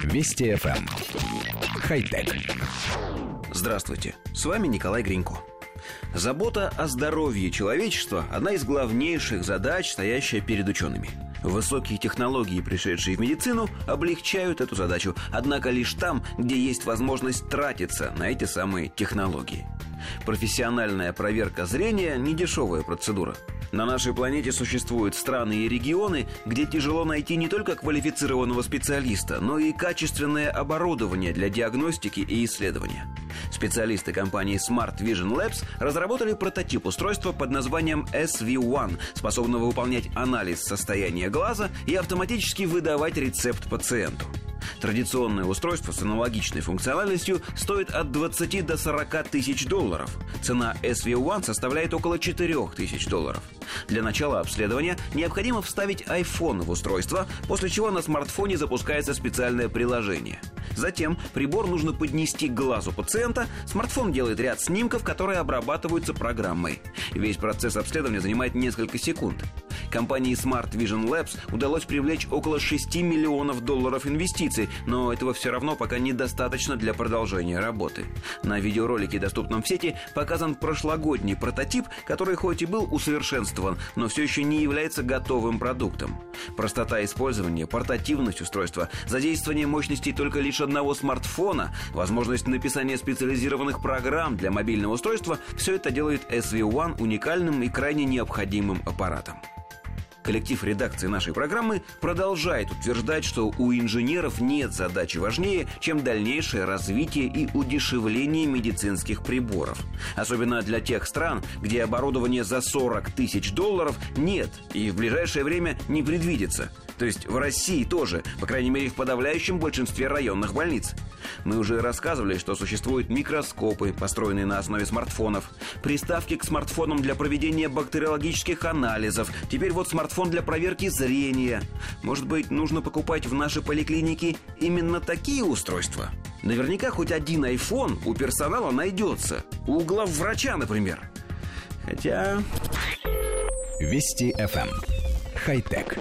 Вести FM. Эм. Хай-тек. Здравствуйте, с вами Николай Гринько. Забота о здоровье человечества – одна из главнейших задач, стоящая перед учеными. Высокие технологии, пришедшие в медицину, облегчают эту задачу, однако лишь там, где есть возможность тратиться на эти самые технологии. Профессиональная проверка зрения – не дешевая процедура – на нашей планете существуют страны и регионы, где тяжело найти не только квалифицированного специалиста, но и качественное оборудование для диагностики и исследования. Специалисты компании Smart Vision Labs разработали прототип устройства под названием SV1, способного выполнять анализ состояния глаза и автоматически выдавать рецепт пациенту. Традиционное устройство с аналогичной функциональностью стоит от 20 до 40 тысяч долларов. Цена SV1 составляет около 4 тысяч долларов. Для начала обследования необходимо вставить iPhone в устройство, после чего на смартфоне запускается специальное приложение. Затем прибор нужно поднести к глазу пациента, смартфон делает ряд снимков, которые обрабатываются программой. Весь процесс обследования занимает несколько секунд. Компании Smart Vision Labs удалось привлечь около 6 миллионов долларов инвестиций, но этого все равно пока недостаточно для продолжения работы. На видеоролике, доступном в сети, показан прошлогодний прототип, который хоть и был усовершенствован, но все еще не является готовым продуктом. Простота использования, портативность устройства, задействование мощностей только лишь одного смартфона, возможность написания специализированных программ для мобильного устройства – все это делает SV1 уникальным и крайне необходимым аппаратом. Коллектив редакции нашей программы продолжает утверждать, что у инженеров нет задачи важнее, чем дальнейшее развитие и удешевление медицинских приборов. Особенно для тех стран, где оборудование за 40 тысяч долларов нет и в ближайшее время не предвидится – то есть в России тоже, по крайней мере в подавляющем большинстве районных больниц. Мы уже рассказывали, что существуют микроскопы, построенные на основе смартфонов, приставки к смартфонам для проведения бактериологических анализов, теперь вот смартфон для проверки зрения. Может быть, нужно покупать в нашей поликлинике именно такие устройства? Наверняка хоть один iPhone у персонала найдется. У главврача, например. Хотя... Вести FM. Эм. Хай-тек.